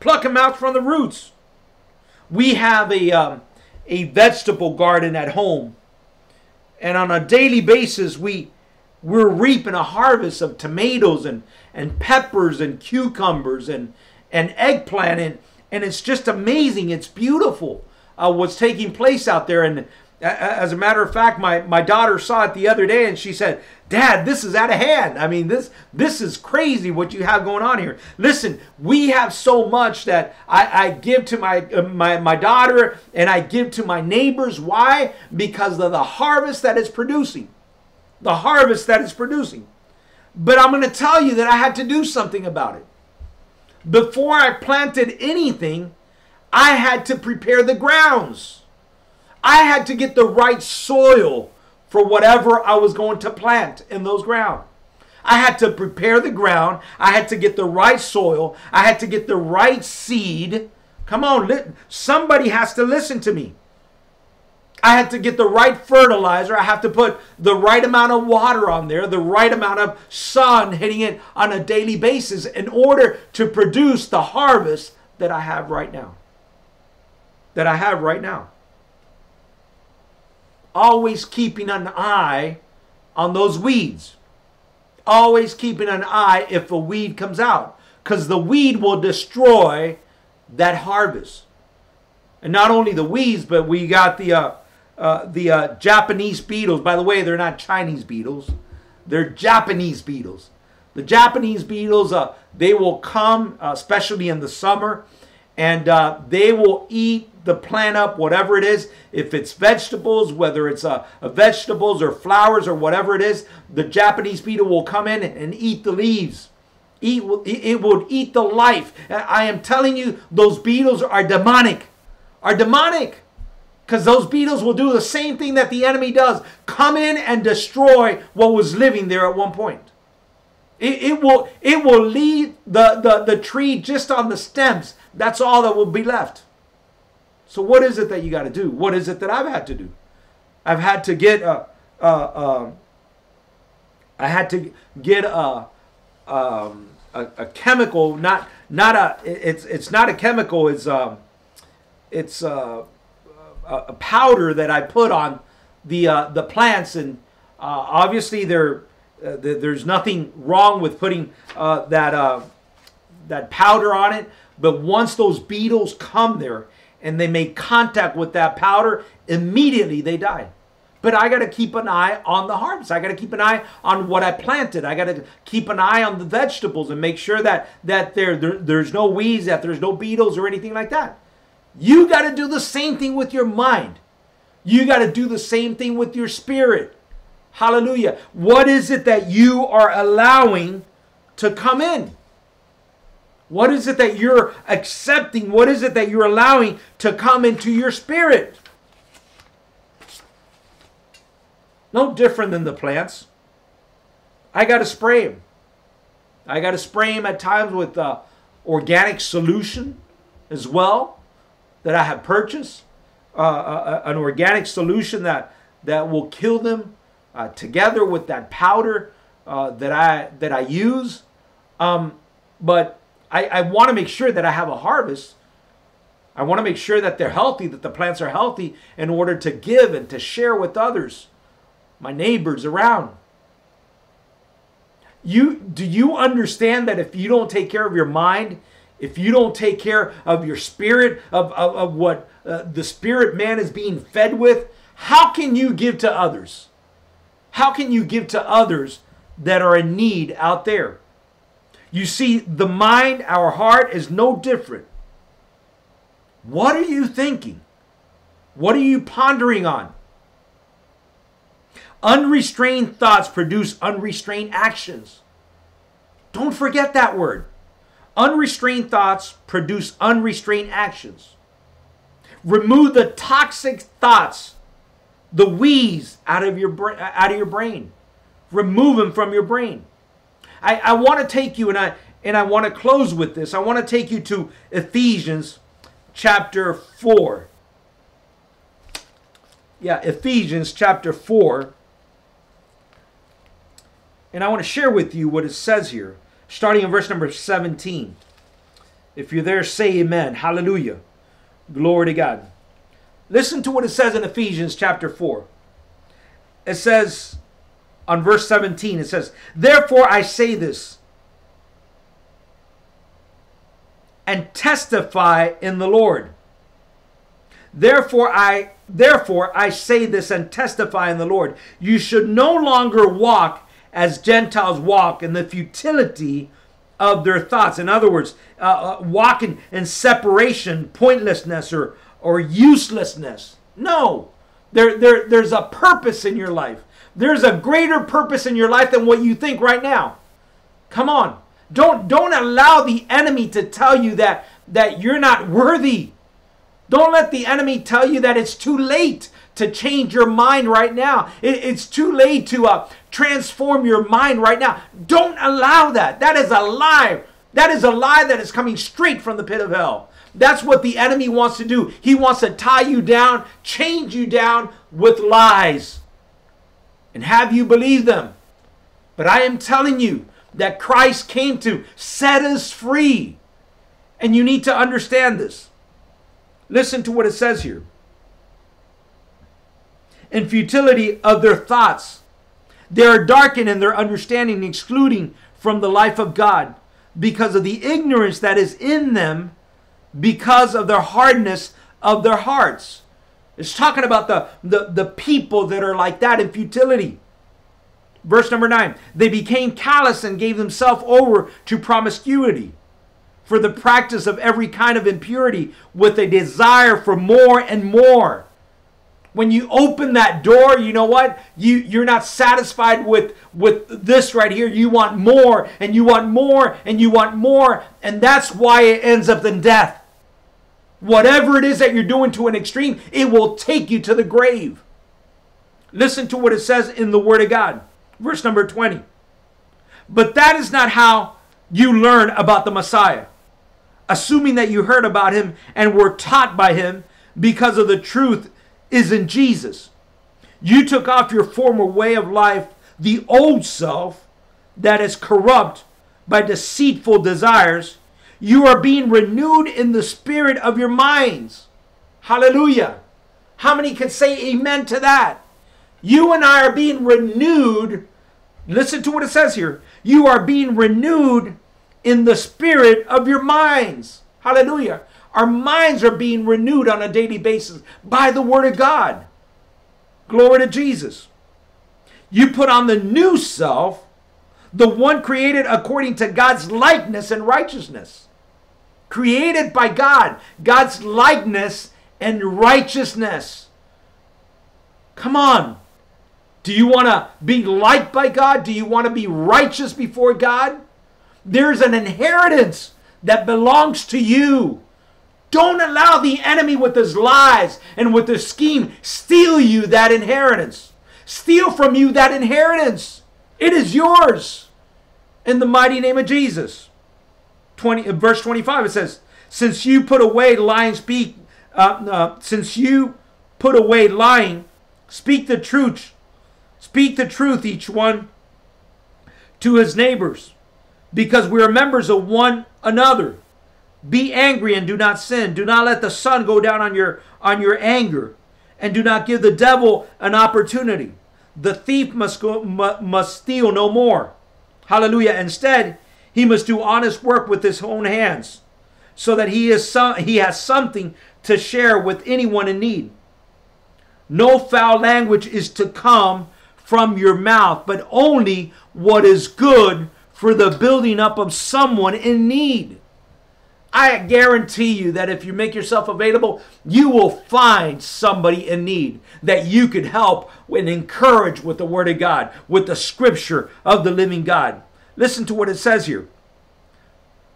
Pluck him out from the roots. We have a, um, a vegetable garden at home, and on a daily basis, we, we're reaping a harvest of tomatoes and, and peppers and cucumbers and, and eggplant, and, and it's just amazing. It's beautiful uh, what's taking place out there. And as a matter of fact, my, my daughter saw it the other day and she said, Dad, this is out of hand. I mean, this this is crazy what you have going on here. Listen, we have so much that I, I give to my, uh, my my daughter and I give to my neighbors. Why? Because of the harvest that it's producing. The harvest that it's producing. But I'm going to tell you that I had to do something about it. Before I planted anything, I had to prepare the grounds. I had to get the right soil for whatever I was going to plant in those ground. I had to prepare the ground. I had to get the right soil. I had to get the right seed. Come on, somebody has to listen to me. I had to get the right fertilizer. I have to put the right amount of water on there, the right amount of sun hitting it on a daily basis in order to produce the harvest that I have right now. That I have right now always keeping an eye on those weeds. Always keeping an eye if a weed comes out, because the weed will destroy that harvest. And not only the weeds, but we got the uh, uh, the uh, Japanese beetles. By the way, they're not Chinese beetles; they're Japanese beetles. The Japanese beetles, uh, they will come, uh, especially in the summer, and uh, they will eat the plant up, whatever it is. If it's vegetables, whether it's uh, vegetables or flowers or whatever it is, the Japanese beetle will come in and eat the leaves. Eat, it will eat the life. I am telling you, those beetles are demonic. Are demonic. Because those beetles will do the same thing that the enemy does come in and destroy what was living there at one point. It, it, will, it will leave the, the, the tree just on the stems. That's all that will be left. So what is it that you got to do? What is it that I've had to do? I've had to get a, a, a I had to get a, um, a, a, chemical, not not a it's it's not a chemical. It's um, it's uh, a, a powder that I put on the uh, the plants, and uh, obviously there uh, there's nothing wrong with putting uh, that uh, that powder on it. But once those beetles come there and they make contact with that powder, immediately they die. But I got to keep an eye on the harvest. I got to keep an eye on what I planted. I got to keep an eye on the vegetables and make sure that that there, there there's no weeds, that there's no beetles or anything like that. You got to do the same thing with your mind. You got to do the same thing with your spirit. Hallelujah. What is it that you are allowing to come in? What is it that you're accepting? What is it that you're allowing to come into your spirit? No different than the plants. I got to spray them. I got to spray them at times with uh, organic solution as well that I have purchased. Uh, uh, uh, an organic solution that, that will kill them uh, together with that powder uh, that I that I use. Um, but I, I want to make sure that I have a harvest. I want to make sure that they're healthy, that the plants are healthy in order to give and to share with others, my neighbors around. You do you understand that if you don't take care of your mind, if you don't take care of your spirit, of, of, of what uh, the spirit man is being fed with, how can you give to others? How can you give to others that are in need out there? You see, the mind, our heart is no different. What are you thinking? What are you pondering on? Unrestrained thoughts produce unrestrained actions. Don't forget that word. Unrestrained thoughts produce unrestrained actions. Remove the toxic thoughts, the weeds out of your bra- out of your brain. Remove them from your brain. I, I want to take you and I and I want to close with this. I want to take you to Ephesians chapter 4. Yeah, Ephesians chapter 4. And I want to share with you what it says here, starting in verse number 17. If you're there, say amen. Hallelujah. Glory to God. Listen to what it says in Ephesians chapter 4. It says on verse 17, it says, Therefore I say this and testify in the Lord. Therefore I therefore I say this and testify in the Lord. You should no longer walk as Gentiles walk in the futility of their thoughts. In other words, uh, uh, walking in separation, pointlessness, or, or uselessness. No, there, there, there's a purpose in your life. There's a greater purpose in your life than what you think right now. Come on. Don't, don't allow the enemy to tell you that, that you're not worthy. Don't let the enemy tell you that it's too late to change your mind right now. It, it's too late to uh, transform your mind right now. Don't allow that. That is a lie. That is a lie that is coming straight from the pit of hell. That's what the enemy wants to do. He wants to tie you down, change you down with lies, and have you believe them. But I am telling you that Christ came to set us free. And you need to understand this. Listen to what it says here and futility of their thoughts. They are darkened in their understanding, excluding from the life of God because of the ignorance that is in them because of their hardness of their hearts. It's talking about the, the, the people that are like that in futility. Verse number nine, they became callous and gave themselves over to promiscuity for the practice of every kind of impurity with a desire for more and more when you open that door you know what? You you're not satisfied with with this right here. You want more and you want more and you want more and that's why it ends up in death. Whatever it is that you're doing to an extreme it will take you to the grave. Listen to what it says in the word of god. Verse number 20 but that is not how you learn about the messiah. Assuming that you heard about him and were taught by him because of the truth is in Jesus. You took off your former way of life, the old self that is corrupt by deceitful desires. You are being renewed in the spirit of your minds. Hallelujah. How many can say amen to that? You and I are being renewed. Listen to what it says here. You are being renewed in the spirit of your minds. Hallelujah. Our minds are being renewed on a daily basis by the Word of God. Glory to Jesus. You put on the new self, the one created according to God's likeness and righteousness. Created by God, God's likeness and righteousness. Come on. Do you want to be liked by God? Do you want to be righteous before God? There's an inheritance that belongs to you. Don't allow the enemy with his lies and with his scheme steal you that inheritance. Steal from you that inheritance. It is yours in the mighty name of Jesus. 20, uh, verse 25 it says, Since you put away lying, speak, uh, uh, since you put away lying, speak the truth. Speak the truth, each one to his neighbors, because we are members of one another. Be angry and do not sin. Do not let the sun go down on your on your anger, and do not give the devil an opportunity. The thief must go, must steal no more. Hallelujah. Instead, he must do honest work with his own hands, so that he is some, he has something to share with anyone in need. No foul language is to come from your mouth, but only what is good for the building up of someone in need. I guarantee you that if you make yourself available, you will find somebody in need that you could help and encourage with the Word of God, with the Scripture of the living God. Listen to what it says here.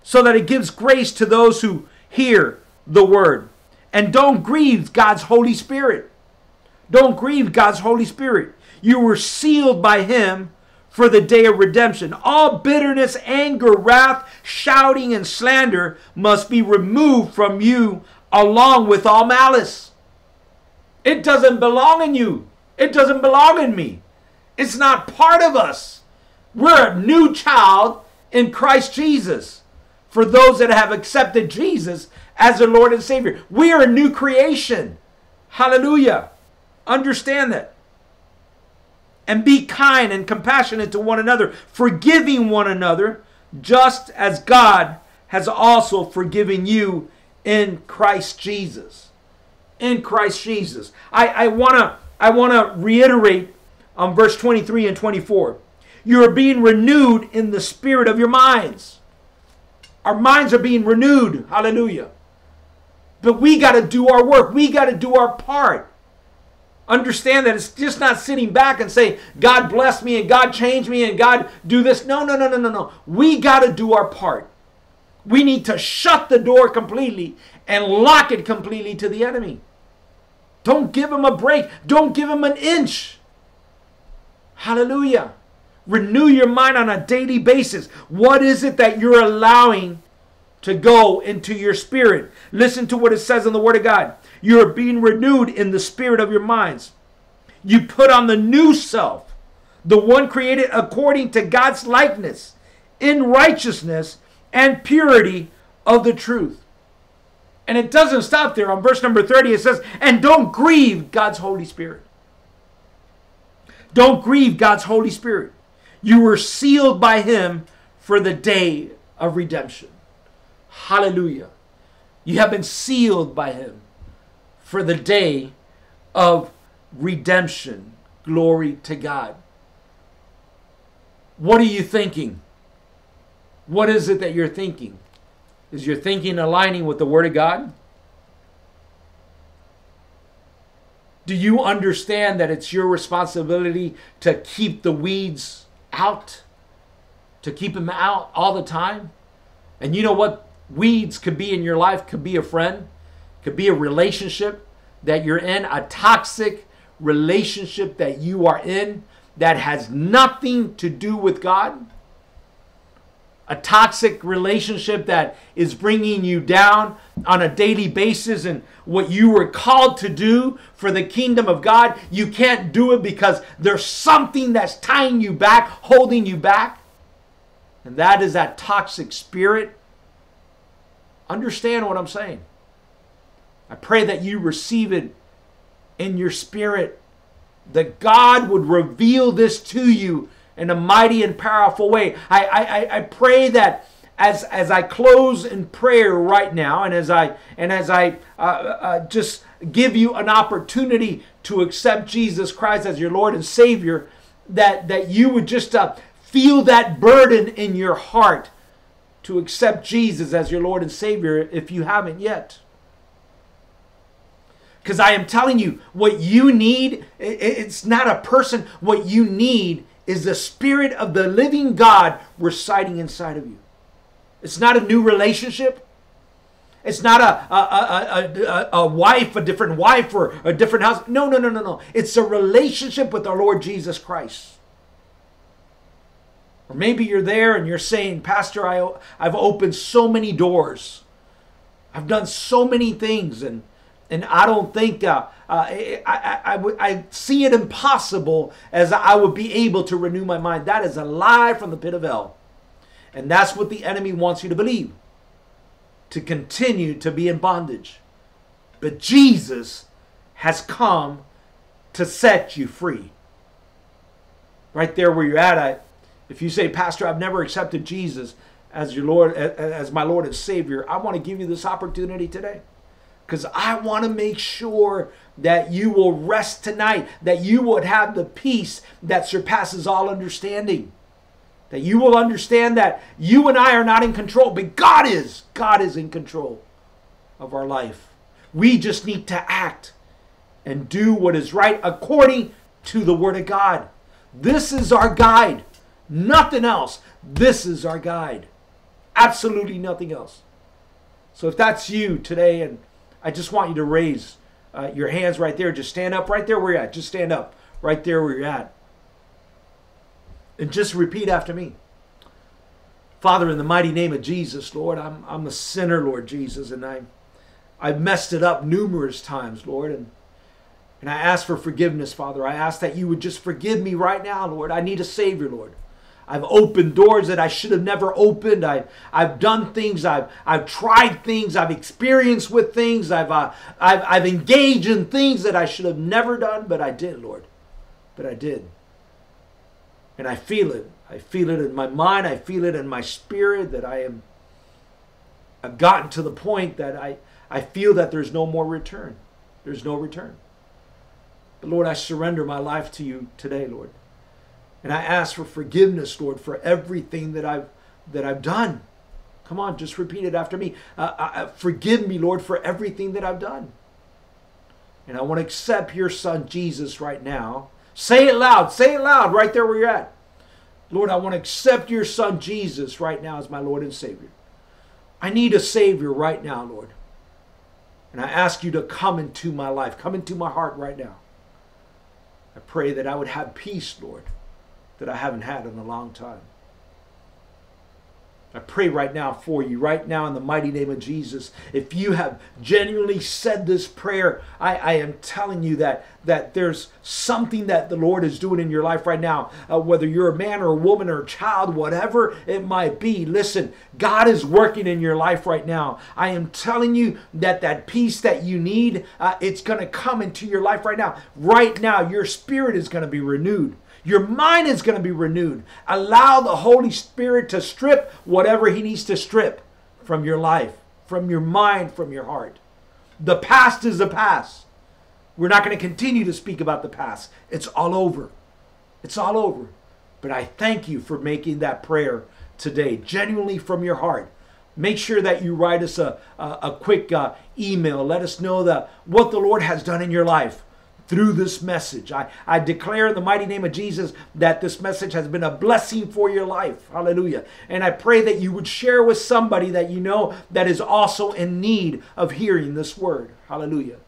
So that it gives grace to those who hear the Word. And don't grieve God's Holy Spirit. Don't grieve God's Holy Spirit. You were sealed by Him for the day of redemption. All bitterness, anger, wrath, shouting, and slander must be removed from you along with all malice. It doesn't belong in you. It doesn't belong in me. It's not part of us. We're a new child in Christ Jesus. For those that have accepted Jesus as their Lord and Savior, we are a new creation. Hallelujah. Understand that and be kind and compassionate to one another, forgiving one another, just as God has also forgiven you in Christ Jesus. In Christ Jesus. I, I wanna I wanna reiterate on verse 23 and 24. You are being renewed in the spirit of your minds. Our minds are being renewed. Hallelujah. But we got to do our work. We got to do our part. Understand that it's just not sitting back and say, God bless me and God change me and God do this. No, no, no, no, no, no. We got to do our part. We need to shut the door completely and lock it completely to the enemy. Don't give him a break. Don't give him an inch. Hallelujah. Renew your mind on a daily basis. What is it that you're allowing to go into your spirit? Listen to what it says in the Word of God. You are being renewed in the spirit of your minds. You put on the new self, the one created according to God's likeness, in righteousness and purity of the truth. And it doesn't stop there. On verse number 30, it says, And don't grieve God's Holy Spirit. Don't grieve God's Holy Spirit. You were sealed by Him for the day of redemption. Hallelujah. You have been sealed by Him for the day of redemption. Glory to God. What are you thinking? What is it that you're thinking? Is your thinking aligning with the Word of God? Do you understand that it's your responsibility to keep the weeds out? To keep them out all the time? And you know what weeds could be in your life? Could be a friend, could be a relationship that you're in, a toxic relationship that you are in that has nothing to do with God. A toxic relationship that is bringing you down on a daily basis and what you were called to do for the kingdom of God, you can't do it because there's something that's tying you back, holding you back. And that is that toxic spirit. Understand what I'm saying. I pray that you receive it in your spirit, that God would reveal this to you in a mighty and powerful way. I, I, I pray that as, as I close in prayer right now, and as I and as I uh, uh, just give you an opportunity to accept Jesus Christ as your Lord and Savior, that that you would just uh, feel that burden in your heart to accept Jesus as your Lord and Savior if you haven't yet. Because I am telling you, what you need, it's not a person. What you need is the Spirit of the living God residing inside of you. It's not a new relationship. It's not a, a, a, a, a wife, a different wife, or a different house. No, no, no, no, no. It's a relationship with our Lord Jesus Christ. Or maybe you're there and you're saying, Pastor, I, I've opened so many doors. I've done so many things and and I don't think uh, uh, I, I, I, I, see it impossible as I would be able to renew my mind. That is a lie from the pit of hell. And that's what the enemy wants you to believe to continue to be in bondage. But Jesus has come to set you free. Right there where you're at, I, if you say, Pastor, I've never accepted Jesus as your Lord, as my Lord and Savior, I want to give you this opportunity today. Because I want to make sure that you will rest tonight, that you would have the peace that surpasses all understanding. That you will understand that you and I are not in control, but God is. God is in control of our life. We just need to act and do what is right according to the Word of God. This is our guide. Nothing else. This is our guide. Absolutely nothing else. So if that's you today, and I just want you to raise uh, your hands right there, just stand up right there where you're at. Just stand up right there where you're at. And just repeat after me. Father, in the mighty name of Jesus, Lord, I'm, I'm a sinner, Lord Jesus, and I, I've messed it up numerous times, Lord, and and I ask for forgiveness, Father. I ask that you would just forgive me right now, Lord. I need a Savior, Lord. I've opened doors that I should have never opened. I've, I've done things. I've, I've tried things. I've experienced with things. I've, uh, I've, I've engaged in things that I should have never done, but I did, Lord. But I did. And I feel it. I feel it in my mind. I feel it in my spirit that I am. I've gotten to the point that I, I feel that there's no more return. There's no return. But Lord, I surrender my life to you today, Lord. And I ask for forgiveness, Lord, for everything that I've that I've done. Come on, just repeat it after me. Uh, uh, uh forgive me, Lord, for everything that I've done. And I want to accept your son Jesus right now. Say it loud. Say it loud right there where you're at. Lord, I want to accept your son Jesus right now as my Lord and Savior. I need a Savior right now, Lord. And I ask you to come into my life, come into my heart right now. I pray that I would have peace, Lord, that I haven't had in a long time. I pray right now for you, right now in the mighty name of Jesus. If you have genuinely said this prayer, I, I am telling you that, that there's something that the Lord is doing in your life right now. Uh, whether you're a man or a woman or a child, whatever it might be, listen, God is working in your life right now. I am telling you that that peace that you need, uh, it's going to come into your life right now. Right now, your spirit is going to be renewed. Your mind is going to be renewed. Allow the Holy Spirit to strip whatever He needs to strip from your life, from your mind, from your heart. The past is the past. We're not going to continue to speak about the past. It's all over. It's all over. But I thank you for making that prayer today, genuinely from your heart. Make sure that you write us a, a, a quick uh, email. Let us know that what the Lord has done in your life through this message. I, I declare in the mighty name of Jesus that this message has been a blessing for your life. Hallelujah. And I pray that you would share with somebody that you know that is also in need of hearing this word. Hallelujah.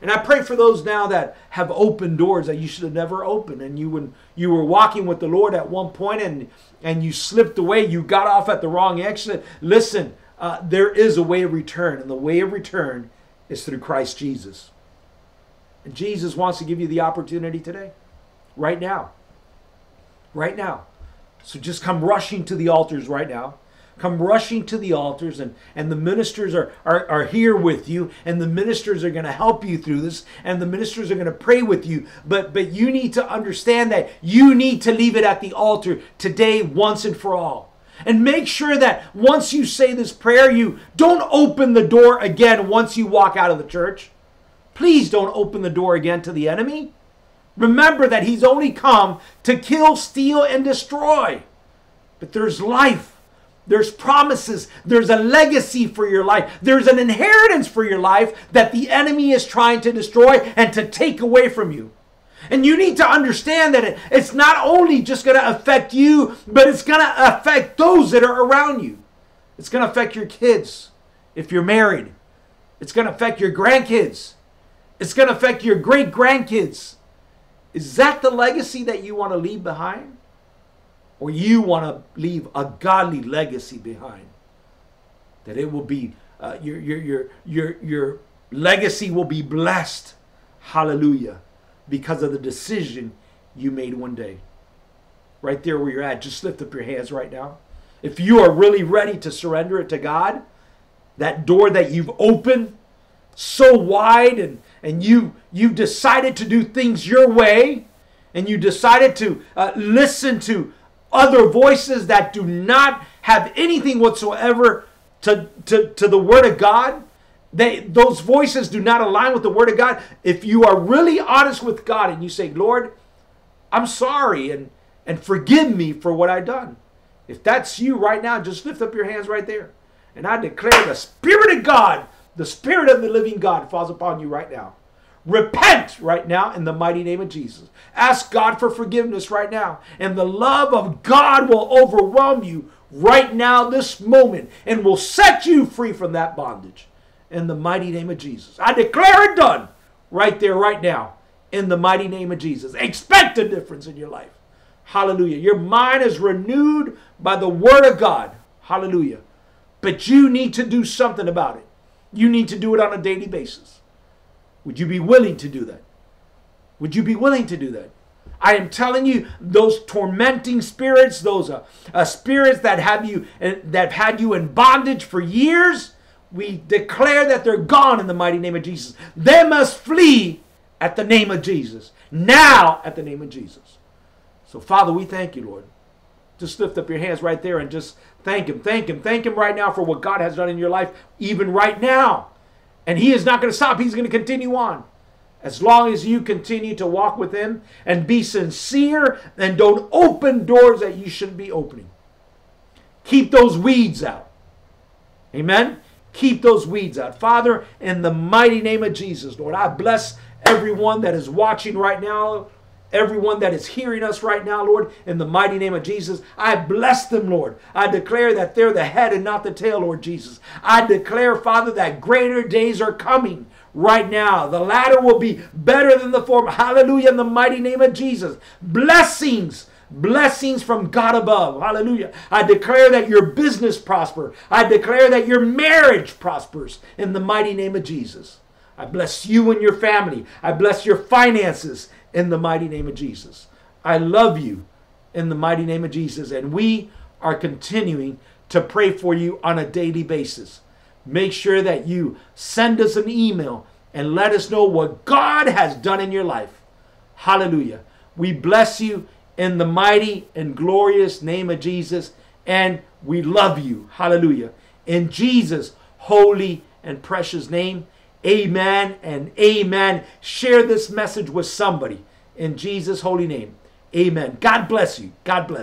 And I pray for those now that have opened doors that you should have never opened. And you when you were walking with the Lord at one point and and you slipped away, you got off at the wrong exit. Listen, uh, there is a way of return, and the way of return is through Christ Jesus. And Jesus wants to give you the opportunity today, right now. Right now. So just come rushing to the altars right now. Come rushing to the altars, and, and the ministers are, are, are here with you, and the ministers are going to help you through this, and the ministers are going to pray with you. But, but you need to understand that you need to leave it at the altar today, once and for all. And make sure that once you say this prayer, you don't open the door again once you walk out of the church. Please don't open the door again to the enemy. Remember that he's only come to kill, steal, and destroy. But there's life. There's promises. There's a legacy for your life. There's an inheritance for your life that the enemy is trying to destroy and to take away from you. And you need to understand that it's not only just going to affect you, but it's going to affect those that are around you. It's going to affect your kids if you're married. It's going to affect your grandkids. It's going to affect your great grandkids. Is that the legacy that you want to leave behind? Or you want to leave a godly legacy behind? That it will be, uh, your, your, your, your, your legacy will be blessed. Hallelujah. Because of the decision you made one day. Right there where you're at, just lift up your hands right now. If you are really ready to surrender it to God, that door that you've opened so wide and and you you decided to do things your way and you decided to uh, listen to other voices that do not have anything whatsoever to, to, to the Word of God, they, those voices do not align with the Word of God. If you are really honest with God and you say, Lord, I'm sorry and, and forgive me for what I've done. If that's you right now, just lift up your hands right there. And I declare the Spirit of God, the Spirit of the living God falls upon you right now. Repent right now in the mighty name of Jesus. Ask God for forgiveness right now. And the love of God will overwhelm you right now, this moment, and will set you free from that bondage in the mighty name of Jesus. I declare it done right there, right now, in the mighty name of Jesus. Expect a difference in your life. Hallelujah. Your mind is renewed by the Word of God. Hallelujah. But you need to do something about it. You need to do it on a daily basis. Would you be willing to do that? Would you be willing to do that? I am telling you, those tormenting spirits, those uh, uh, spirits that have you uh, that have had you in bondage for years, we declare that they're gone in the mighty name of Jesus. They must flee at the name of Jesus. Now, at the name of Jesus. So, Father, we thank you, Lord. Just lift up your hands right there and just thank Him. Thank Him. Thank Him right now for what God has done in your life, even right now. And He is not going to stop, He's going to continue on. As long as you continue to walk with Him and be sincere and don't open doors that you shouldn't be opening. Keep those weeds out. Amen. Keep those weeds out. Father, in the mighty name of Jesus, Lord, I bless everyone that is watching right now, everyone that is hearing us right now, Lord, in the mighty name of Jesus. I bless them, Lord. I declare that they're the head and not the tail, Lord Jesus. I declare, Father, that greater days are coming right now. The latter will be better than the former. Hallelujah, in the mighty name of Jesus. Blessings blessings from God above. Hallelujah. I declare that your business prosper. I declare that your marriage prospers in the mighty name of Jesus. I bless you and your family. I bless your finances in the mighty name of Jesus. I love you in the mighty name of Jesus. And we are continuing to pray for you on a daily basis. Make sure that you send us an email and let us know what God has done in your life. Hallelujah. We bless you in the mighty and glorious name of Jesus. And we love you. Hallelujah. In Jesus' holy and precious name. Amen and amen. Share this message with somebody in Jesus' holy name. Amen. God bless you. God bless.